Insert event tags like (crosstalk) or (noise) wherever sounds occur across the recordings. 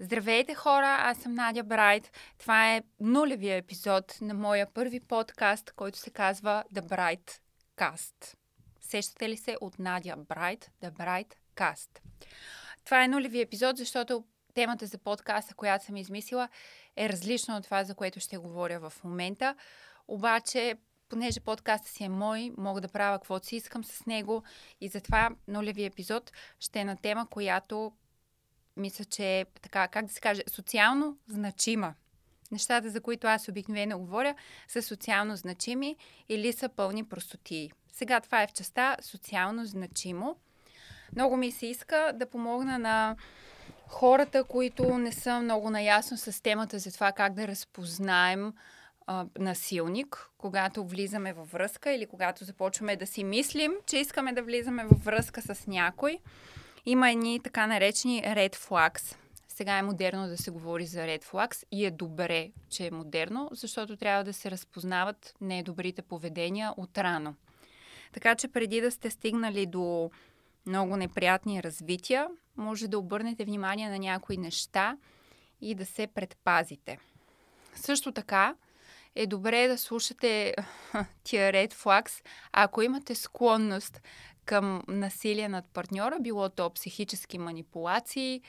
Здравейте хора, аз съм Надя Брайт. Това е нулевия епизод на моя първи подкаст, който се казва The Bright Cast. Сещате ли се от Надя Брайт, The Bright Cast? Това е нулевия епизод, защото темата за подкаста, която съм измислила, е различна от това, за което ще говоря в момента. Обаче, понеже подкастът си е мой, мога да правя каквото си искам с него и затова нулевия епизод ще е на тема, която мисля, че е така, как да се каже, социално значима. Нещата, за които аз обикновено говоря, са социално значими или са пълни простотии. Сега това е в частта социално значимо. Много ми се иска да помогна на хората, които не са много наясно с темата за това как да разпознаем насилник, когато влизаме във връзка или когато започваме да си мислим, че искаме да влизаме във връзка с някой. Има едни така наречени red flags. Сега е модерно да се говори за red flags и е добре, че е модерно, защото трябва да се разпознават недобрите поведения от рано. Така че преди да сте стигнали до много неприятни развития, може да обърнете внимание на някои неща и да се предпазите. Също така е добре да слушате (laughs) тия red flags, ако имате склонност към насилие над партньора, било то психически манипулации,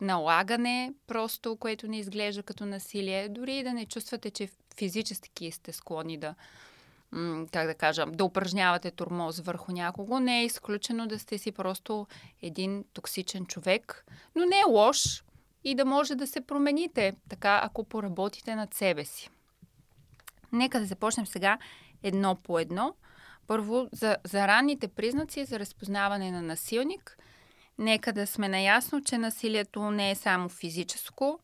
налагане, просто което не изглежда като насилие, дори и да не чувствате, че физически сте склонни да, как да кажа, да упражнявате турмоз върху някого, не е изключено да сте си просто един токсичен човек, но не е лош и да може да се промените, така ако поработите над себе си. Нека да започнем сега едно по едно – първо, за, за ранните признаци за разпознаване на насилник, нека да сме наясно, че насилието не е само физическо,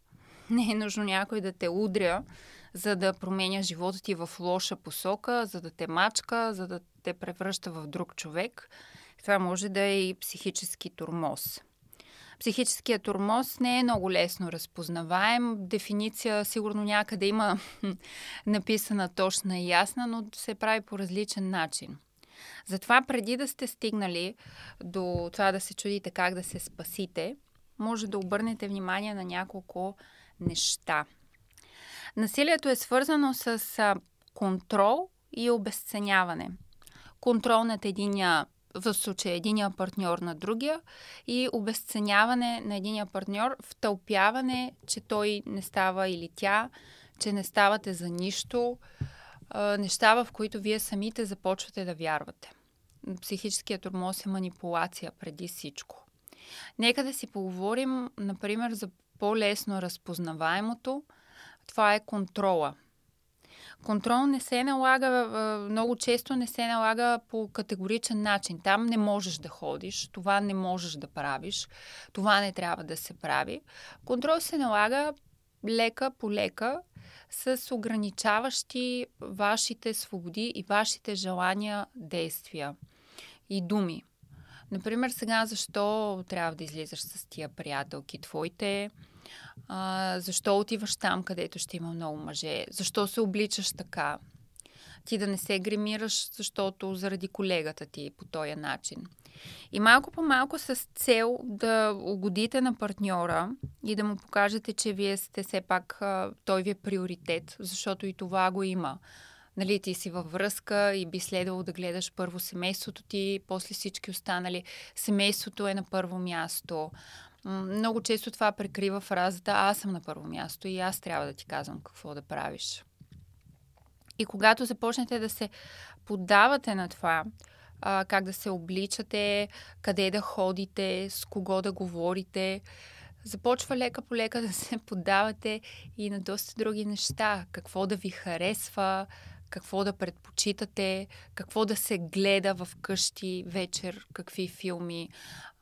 не е нужно някой да те удря, за да променя живота ти в лоша посока, за да те мачка, за да те превръща в друг човек. Това може да е и психически турмоз. Психическият турмоз не е много лесно разпознаваем. Дефиниция сигурно някъде има (laughs) написана точна и ясна, но се прави по различен начин. Затова преди да сте стигнали до това да се чудите как да се спасите, може да обърнете внимание на няколко неща. Насилието е свързано с контрол и обесценяване. Контрол над единия в случая единия партньор на другия и обесценяване на единия партньор, втълпяване, че той не става или тя, че не ставате за нищо, неща, в които вие самите започвате да вярвате. Психическият тормоз е манипулация преди всичко. Нека да си поговорим, например, за по-лесно разпознаваемото. Това е контрола – Контрол не се налага, много често не се налага по категоричен начин. Там не можеш да ходиш, това не можеш да правиш, това не трябва да се прави. Контрол се налага лека по лека с ограничаващи вашите свободи и вашите желания действия и думи. Например, сега защо трябва да излизаш с тия приятелки твоите? А, защо отиваш там, където ще има много мъже? Защо се обличаш така? Ти да не се гримираш, защото заради колегата ти по този начин. И малко по малко с цел да угодите на партньора и да му покажете, че вие сте все пак, той ви е приоритет, защото и това го има. Нали, ти си във връзка и би следвало да гледаш първо семейството ти, после всички останали. Семейството е на първо място. Много често това прикрива фразата аз съм на първо място и аз трябва да ти казвам какво да правиш. И когато започнете да се поддавате на това, а, как да се обличате, къде да ходите, с кого да говорите, започва лека по лека да се поддавате и на доста други неща. Какво да ви харесва, какво да предпочитате, какво да се гледа в къщи вечер, какви филми,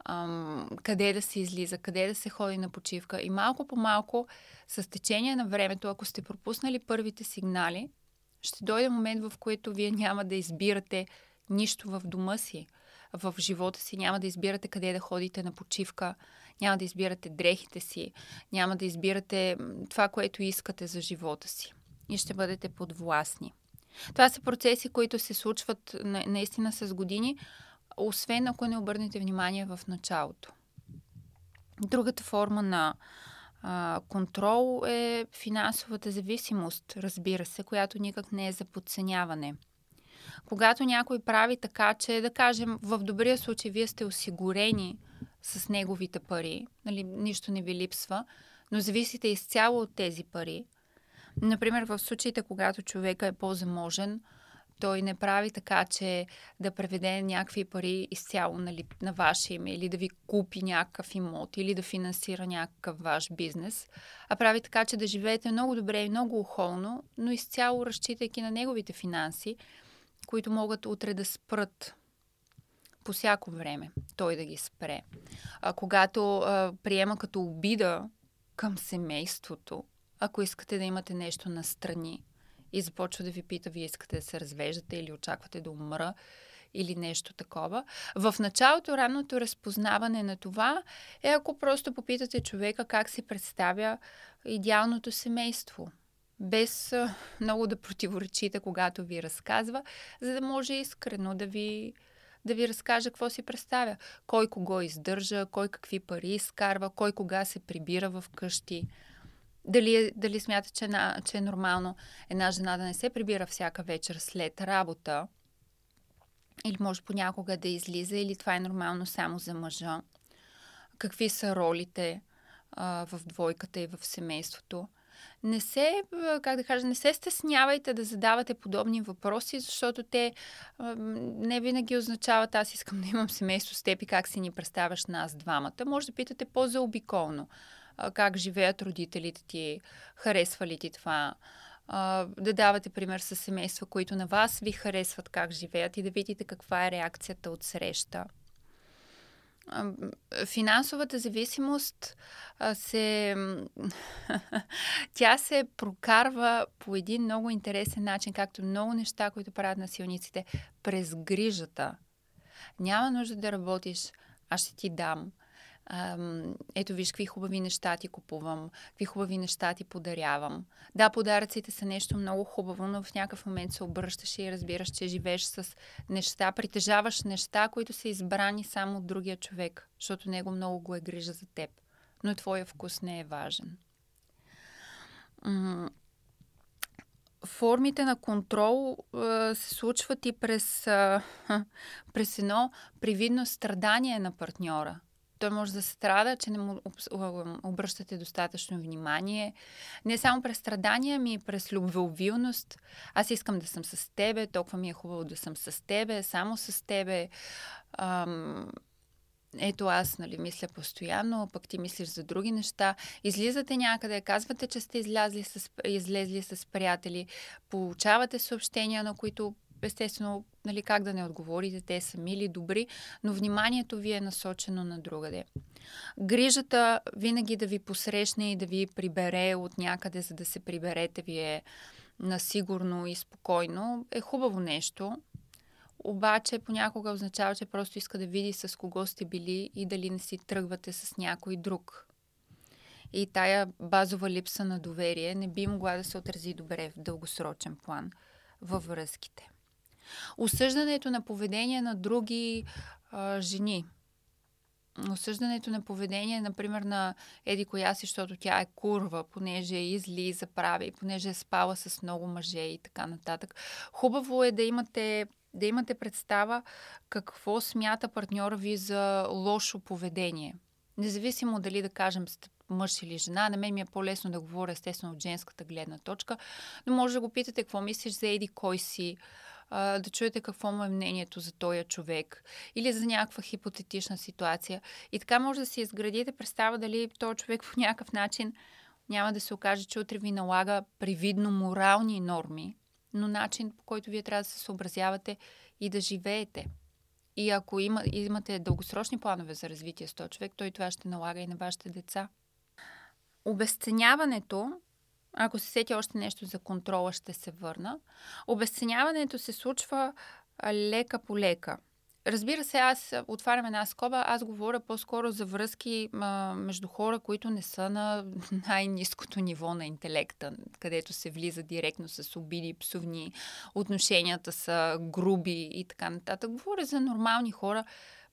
ам, къде да се излиза, къде да се ходи на почивка. И малко по малко, с течение на времето, ако сте пропуснали първите сигнали, ще дойде момент, в който вие няма да избирате нищо в дома си, в живота си, няма да избирате къде да ходите на почивка, няма да избирате дрехите си, няма да избирате това, което искате за живота си. И ще бъдете подвластни. Това са процеси, които се случват наистина с години, освен ако не обърнете внимание в началото. Другата форма на А, контрол е финансовата зависимост, разбира се, която никак не е за подценяване. Когато някой прави така, че да кажем, в добрия случай вие сте осигурени с неговите пари, нали, нищо не ви липсва, но зависите изцяло от тези пари. Например, в случаите, когато човека е по-заможен, той не прави така, че да преведе някакви пари изцяло нали, на ваше име или да ви купи някакъв имот или да финансира някакъв ваш бизнес, а прави така, че да живеете много добре и много охолно, но изцяло разчитайки на неговите финанси, които могат утре да спрат по всяко време той да ги спре. А, когато а, приема като обида към семейството, ако искате да имате нещо настрани и започва да ви пита, вие искате да се развеждате или очаквате да умра или нещо такова. В началото ранното разпознаване на това е ако просто попитате човека как си представя идеалното семейство без много да противоречите, когато ви разказва, за да може искрено да ви, да ви разкаже какво си представя. Кой кого издържа, кой какви пари изкарва, кой кога се прибира в къщи. Дали, дали смята, че, на, че е нормално една жена да не се прибира всяка вечер след работа, или може понякога да излиза, или това е нормално само за мъжа. Какви са ролите а, в двойката и в семейството не се, как да кажа, не се стеснявайте да задавате подобни въпроси, защото те не винаги означават аз искам да имам семейство с теб и как си ни представяш нас двамата. Може да питате по-заобиколно как живеят родителите ти, харесва ли ти това, да давате пример с семейства, които на вас ви харесват как живеят и да видите каква е реакцията от среща финансовата зависимост се. (laughs) тя се прокарва по един много интересен начин, както много неща, които правят на силниците, през грижата. Няма нужда да работиш, аз ще ти дам ето виж какви хубави неща ти купувам, какви хубави неща ти подарявам. Да, подаръците са нещо много хубаво, но в някакъв момент се обръщаш и разбираш, че живееш с неща, притежаваш неща, които са избрани само от другия човек, защото него много го е грижа за теб. Но твоя вкус не е важен. Формите на контрол се случват и през, (laughs) през едно привидно страдание на партньора – той може да страда, че не му обръщате достатъчно внимание. Не само през страдания, ами и през любвеобилност. Аз искам да съм с тебе, толкова ми е хубаво да съм с тебе, само с тебе. Ам, ето аз, нали, мисля постоянно, пък ти мислиш за други неща. Излизате някъде, казвате, че сте излязли с, излезли с приятели, получавате съобщения, на които естествено, нали, как да не отговорите, те са мили, добри, но вниманието ви е насочено на другаде. Грижата винаги да ви посрещне и да ви прибере от някъде, за да се приберете вие насигурно и спокойно, е хубаво нещо. Обаче понякога означава, че просто иска да види с кого сте били и дали не си тръгвате с някой друг. И тая базова липса на доверие не би могла да се отрази добре в дългосрочен план във връзките. Осъждането на поведение на други а, жени. Осъждането на поведение, например, на Еди коя си, защото тя е курва, понеже излиза, прави, понеже е спала с много мъже и така нататък. Хубаво е да имате да имате представа какво смята партньора ви за лошо поведение. Независимо дали да кажем сте мъж или жена, на мен ми е по-лесно да говоря естествено от женската гледна точка, но може да го питате какво мислиш за Еди кой си, а, да чуете какво му е мнението за този човек или за някаква хипотетична ситуация. И така може да си изградите представа дали този човек по някакъв начин няма да се окаже, че утре ви налага привидно морални норми, но начин по който вие трябва да се съобразявате и да живеете. И ако има, имате дългосрочни планове за развитие с този човек, той това ще налага и на вашите деца. Обесценяването ако се сети още нещо за контрола, ще се върна. Обесценяването се случва лека по лека. Разбира се, аз отварям една скоба, аз говоря по-скоро за връзки а, между хора, които не са на (laughs) най-низкото ниво на интелекта, където се влиза директно с обиди, псовни, отношенията са груби и така нататък. Говоря за нормални хора,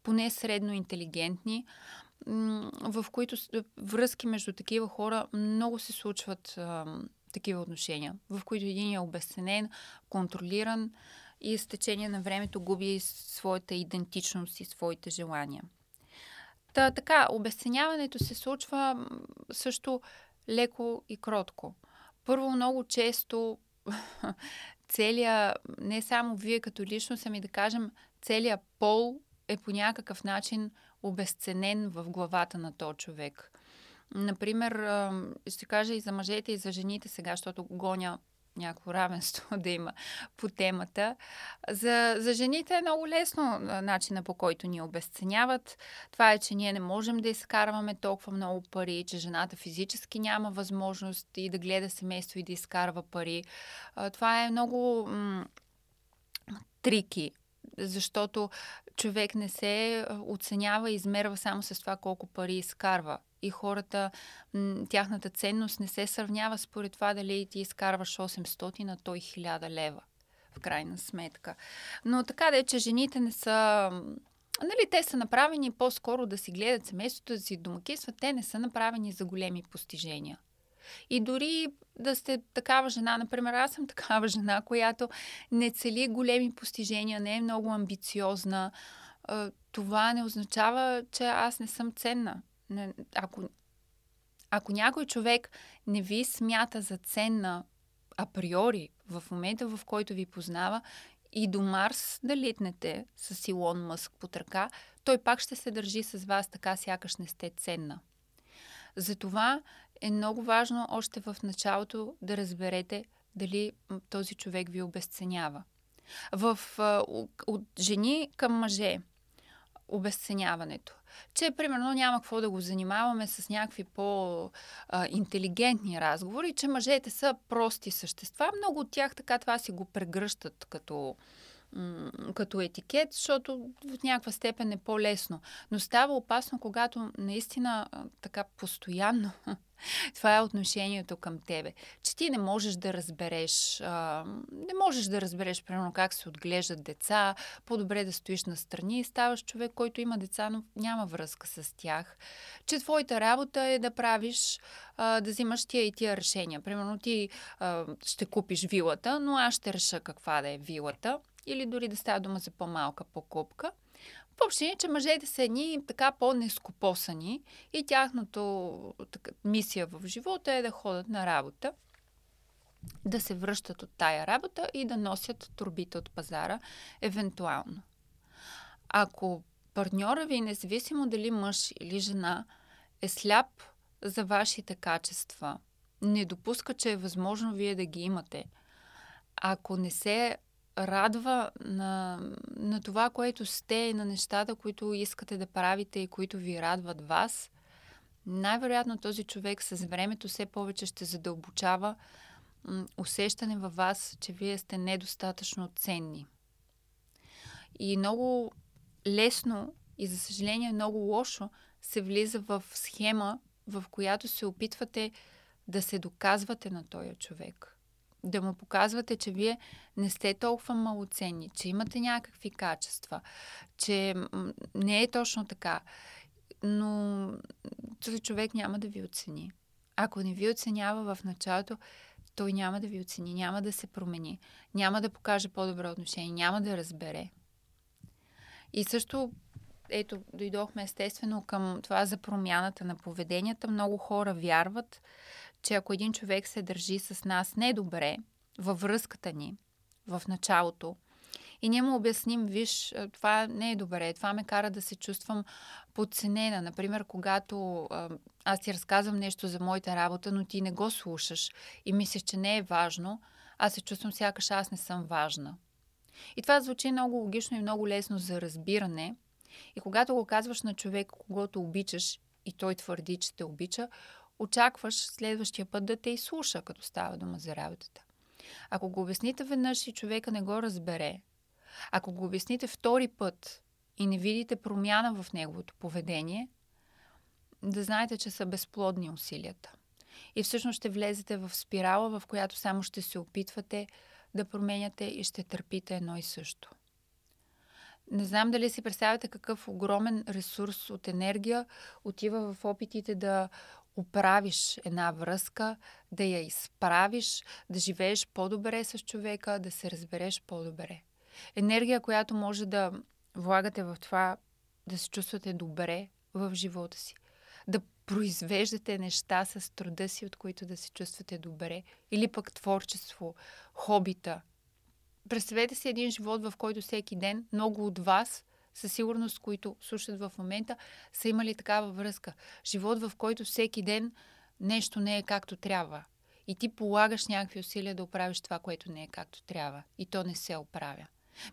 поне средно интелигентни, в които връзки между такива хора много се случват такива отношения, в които един е обесценен, контролиран и с течение на времето губи своята идентичност и своите желания. Та, така, обесценяването се случва също леко и кротко. Първо, много често (laughs) целият, не само вие като личност, ами да кажем, целият пол е по някакъв начин обесценен в главата на този човек. Например, ще кажа и за мъжете, и за жените сега, защото гоня някакво равенство (laughs) да има по темата. За, за жените е много лесно начина по който ни обесценяват. Това е, че ние не можем да изкарваме толкова много пари, че жената физически няма възможност и да гледа семейство и да изкарва пари. Това е много м- трики, защото човек не се оценява и измерва само с това колко пари изкарва и хората, тяхната ценност не се сравнява според това дали ти изкарваш 800 на той 1000 лева в крайна сметка. Но така да е, че жените не са... Нали, те са направени по-скоро да си гледат семейството, да си домакинстват. Те не са направени за големи постижения. И дори да сте такава жена, например, аз съм (laughs) такава жена, която не цели големи постижения, не е много амбициозна, това не означава, че аз не съм ценна ако, ако някой човек не ви смята за ценна априори в момента, в който ви познава, и до Марс да литнете с Илон Мъск под ръка, той пак ще се държи с вас така, сякаш не сте ценна. Затова е много важно още в началото да разберете дали този човек ви обесценява. В, от жени към мъже обесценяването че примерно няма какво да го занимаваме с някакви по-интелигентни разговори, че мъжете са прости същества. Много от тях така това си го прегръщат като като етикет, защото в някаква степен е по-лесно. Но става опасно, когато наистина така постоянно (laughs) това е отношението към тебе. Че ти не можеш да разбереш, а, не можеш да разбереш, примерно, как се отглеждат деца, по-добре да стоиш на страни и ставаш човек, който има деца, но няма връзка с тях. Че твоята работа е да правиш, а, да взимаш тия и тия решения. Примерно, ти а, ще купиш вилата, но аз ще реша каква да е вилата или дори да става дума за по-малка покупка. В общини, че мъжете са едни така по-нескопосани и тяхното така, мисия в живота е да ходят на работа, да се връщат от тая работа и да носят турбите от пазара, евентуално. Ако партньора ви, независимо дали мъж или жена, е сляп за вашите качества, не допуска, че е възможно вие да ги имате, ако не се радва на, на това, което сте и на нещата, които искате да правите и които ви радват вас, най-вероятно този човек с времето все повече ще задълбочава усещане във вас, че вие сте недостатъчно ценни. И много лесно и за съжаление много лошо се влиза в схема, в която се опитвате да се доказвате на този човек – да му показвате, че вие не сте толкова малоценни, че имате някакви качества, че не е точно така. Но този човек няма да ви оцени. Ако не ви оценява в началото, той няма да ви оцени, няма да се промени, няма да покаже по-добро отношение, няма да разбере. И също, ето, дойдохме естествено към това за промяната на поведенията. Много хора вярват, че ако един човек се държи с нас недобре във връзката ни в началото, и ние му обясним, виж, това не е добре, това ме кара да се чувствам подценена. Например, когато аз ти разказвам нещо за моята работа, но ти не го слушаш и мислиш, че не е важно, аз се чувствам сякаш аз не съм важна. И това звучи много логично и много лесно за разбиране. И когато го казваш на човек, когато обичаш и той твърди, че те обича, очакваш следващия път да те изслуша, като става дума за работата. Ако го обясните веднъж и човека не го разбере, ако го обясните втори път и не видите промяна в неговото поведение, да знаете, че са безплодни усилията. И всъщност ще влезете в спирала, в която само ще се опитвате да променяте и ще търпите едно и също. Не знам дали си представяте какъв огромен ресурс от енергия отива в опитите да оправиш една връзка, да я изправиш, да живееш по-добре с човека, да се разбереш по-добре. Енергия, която може да влагате в това да се чувствате добре в живота си. Да произвеждате неща с труда си, от които да се чувствате добре. Или пък творчество, хобита. Представете си един живот, в който всеки ден много от вас, със сигурност, които слушат в момента, са имали такава връзка. Живот, в който всеки ден нещо не е както трябва. И ти полагаш някакви усилия да оправиш това, което не е както трябва. И то не се оправя.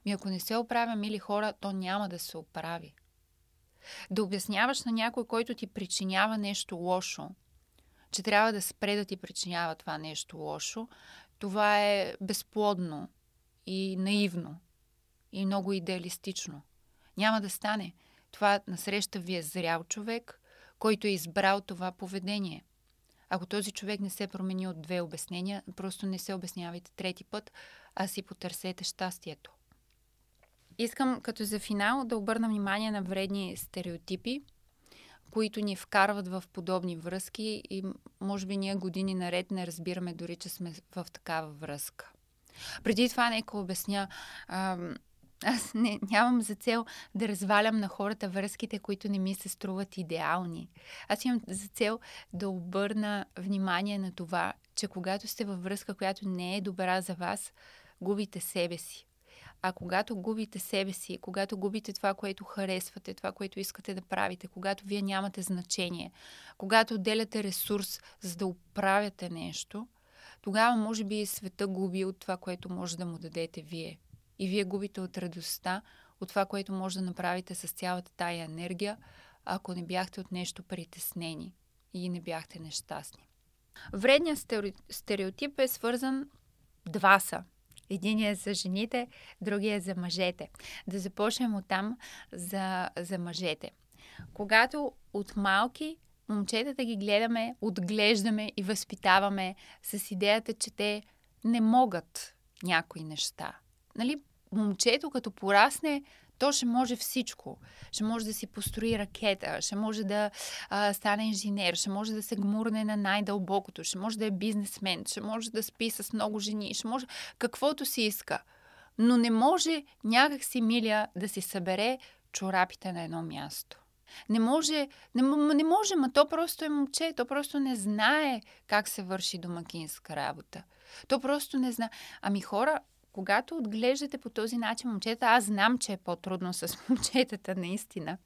Ми ако не се оправя, мили хора, то няма да се оправи. Да обясняваш на някой, който ти причинява нещо лошо, че трябва да спре да ти причинява това нещо лошо, това е безплодно и наивно и много идеалистично. Няма да стане. Това насреща ви е зрял човек, който е избрал това поведение. Ако този човек не се промени от две обяснения, просто не се обяснявайте трети път, а си потърсете щастието. Искам като за финал да обърна внимание на вредни стереотипи, които ни вкарват в подобни връзки и може би ние години наред не разбираме дори, че сме в такава връзка. Преди това нека обясня. Ам, аз не, нямам за цел да развалям на хората връзките, които не ми се струват идеални. Аз имам за цел да обърна внимание на това, че когато сте във връзка, която не е добра за вас, губите себе си. А когато губите себе си, когато губите това, което харесвате, това, което искате да правите, когато вие нямате значение, когато отделяте ресурс, за да оправяте нещо, тогава може би света губи от това, което може да му дадете вие. И вие губите от радостта, от това, което може да направите с цялата тая енергия, ако не бяхте от нещо притеснени и не бяхте нещастни. Вредният стереотип е свързан два са Единият е за жените, другия е за мъжете. Да започнем от там за, за мъжете. Когато от малки момчетата ги гледаме, отглеждаме и възпитаваме с идеята, че те не могат някои неща. Нали? Момчето като порасне, то ще може всичко. Ще може да си построи ракета, ще може да а, стане инженер, ще може да се гмурне на най-дълбокото, ще може да е бизнесмен, ще може да спи с много жени, ще може каквото си иска. Но не може някак си миля да си събере чорапите на едно място. Не може, не, не може, ма то просто е момче, то просто не знае как се върши домакинска работа. То просто не знае. Ами хора, когато отглеждате по този начин момчета, аз знам, че е по-трудно с (laughs) момчетата, наистина.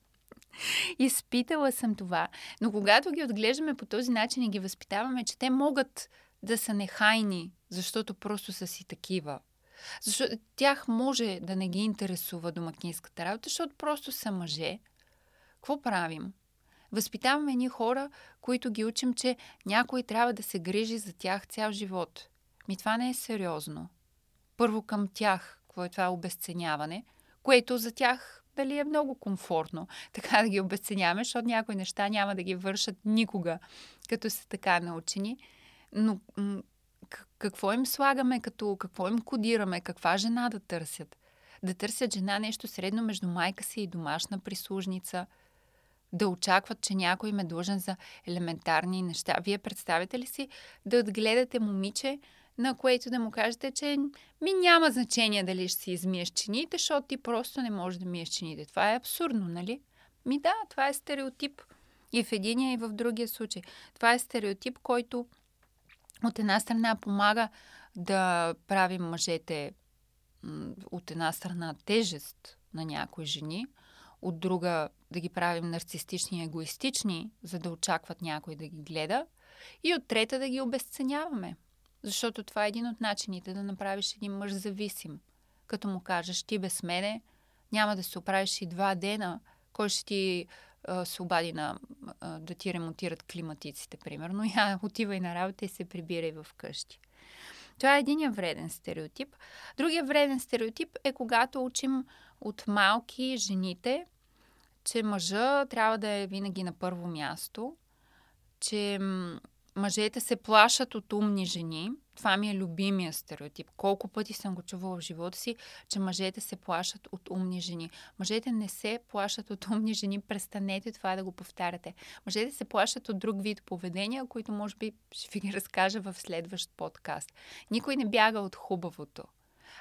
Изпитала съм това. Но когато ги отглеждаме по този начин и ги възпитаваме, че те могат да са нехайни, защото просто са си такива. Защото тях може да не ги интересува домакинската работа, защото просто са мъже. Какво правим? Възпитаваме ни хора, които ги учим, че някой трябва да се грижи за тях цял живот. Ми това не е сериозно първо към тях, какво е това обесценяване, което за тях дали е много комфортно (laughs) така да ги обесценяваме, защото някои неща няма да ги вършат никога, като са така научени. Но какво им слагаме, като, какво им кодираме, каква жена да търсят? Да търсят жена нещо средно между майка си и домашна прислужница, да очакват, че някой им е длъжен за елементарни неща. Вие представите ли си да отгледате момиче, на което да му кажете, че ми няма значение дали ще си измиеш чините, защото ти просто не можеш да миеш чините. Това е абсурдно, нали? Ми да, това е стереотип. И в единия, и в другия случай. Това е стереотип, който от една страна помага да правим мъжете от една страна тежест на някои жени, от друга да ги правим нарцистични и егоистични, за да очакват някой да ги гледа, и от трета да ги обесценяваме. Защото това е един от начините да направиш един мъж зависим. Като му кажеш, ти без мене няма да се оправиш и два дена, кой ще ти се обади на, да ти ремонтират климатиците, примерно. (laughs) Я отивай на работа и се прибирай в къщи. Това е един вреден стереотип. Другия вреден стереотип е когато учим от малки жените, че мъжа трябва да е винаги на първо място, че мъжете се плашат от умни жени. Това ми е любимия стереотип. Колко пъти съм го чувала в живота си, че мъжете се плашат от умни жени. Мъжете не се плашат от умни жени. Престанете това да го повтаряте. Мъжете се плашат от друг вид поведения, които може би ще ви ги разкажа в следващ подкаст. Никой не бяга от хубавото.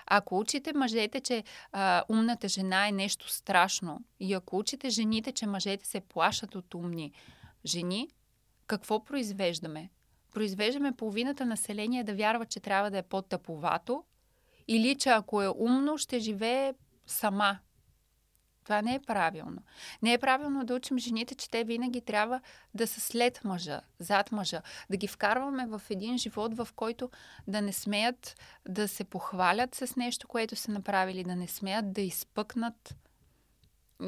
Ако учите мъжете, че а, умната жена е нещо страшно и ако учите жените, че мъжете се плашат от умни жени, какво произвеждаме? Произвеждаме половината население да вярва, че трябва да е по-тъповато или че ако е умно, ще живее сама. Това не е правилно. Не е правилно да учим жените, че те винаги трябва да са след мъжа, зад мъжа. Да ги вкарваме в един живот, в който да не смеят да се похвалят с нещо, което са направили, да не смеят да изпъкнат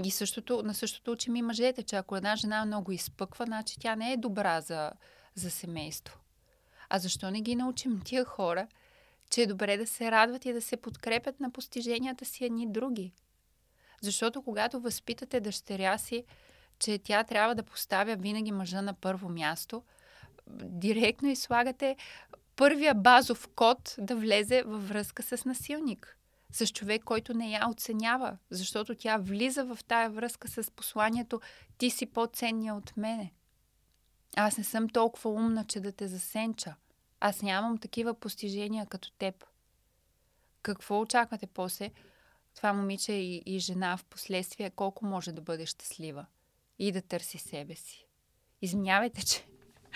и същото, на същото учим и мъжете, че ако една жена много изпъква, значи тя не е добра за, за семейство. А защо не ги научим тия хора, че е добре да се радват и да се подкрепят на постиженията си едни други? Защото когато възпитате дъщеря си, че тя трябва да поставя винаги мъжа на първо място, директно излагате първия базов код да влезе във връзка с насилник с човек, който не я оценява, защото тя влиза в тая връзка с посланието ти си по-ценния от мене. Аз не съм толкова умна, че да те засенча. Аз нямам такива постижения като теб. Какво очаквате после? Това момиче и, и жена в последствие колко може да бъде щастлива и да търси себе си. Извинявайте, че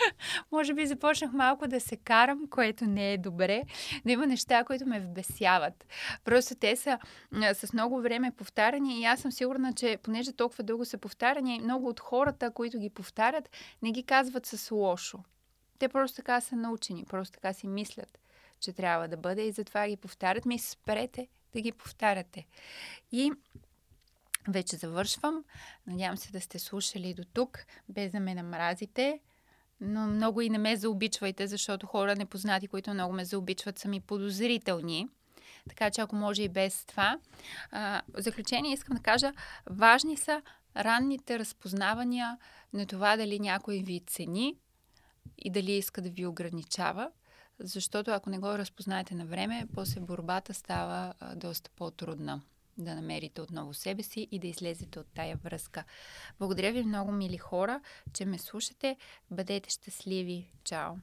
(laughs) Може би започнах малко да се карам, което не е добре, но има неща, които ме вбесяват. Просто те са с много време повтаряни и аз съм сигурна, че понеже толкова дълго са повтаряни, много от хората, които ги повтарят, не ги казват с лошо. Те просто така са научени, просто така си мислят, че трябва да бъде и затова ги повтарят. Ми спрете да ги повтаряте. И вече завършвам. Надявам се да сте слушали до тук, без да ме намразите но много и не ме заобичвайте, защото хора непознати, които много ме заобичват, са ми подозрителни. Така че ако може и без това. А, в заключение искам да кажа, важни са ранните разпознавания на това дали някой ви цени и дали иска да ви ограничава. Защото ако не го разпознаете на време, после борбата става доста по-трудна да намерите отново себе си и да излезете от тая връзка. Благодаря ви много, мили хора, че ме слушате. Бъдете щастливи. Чао!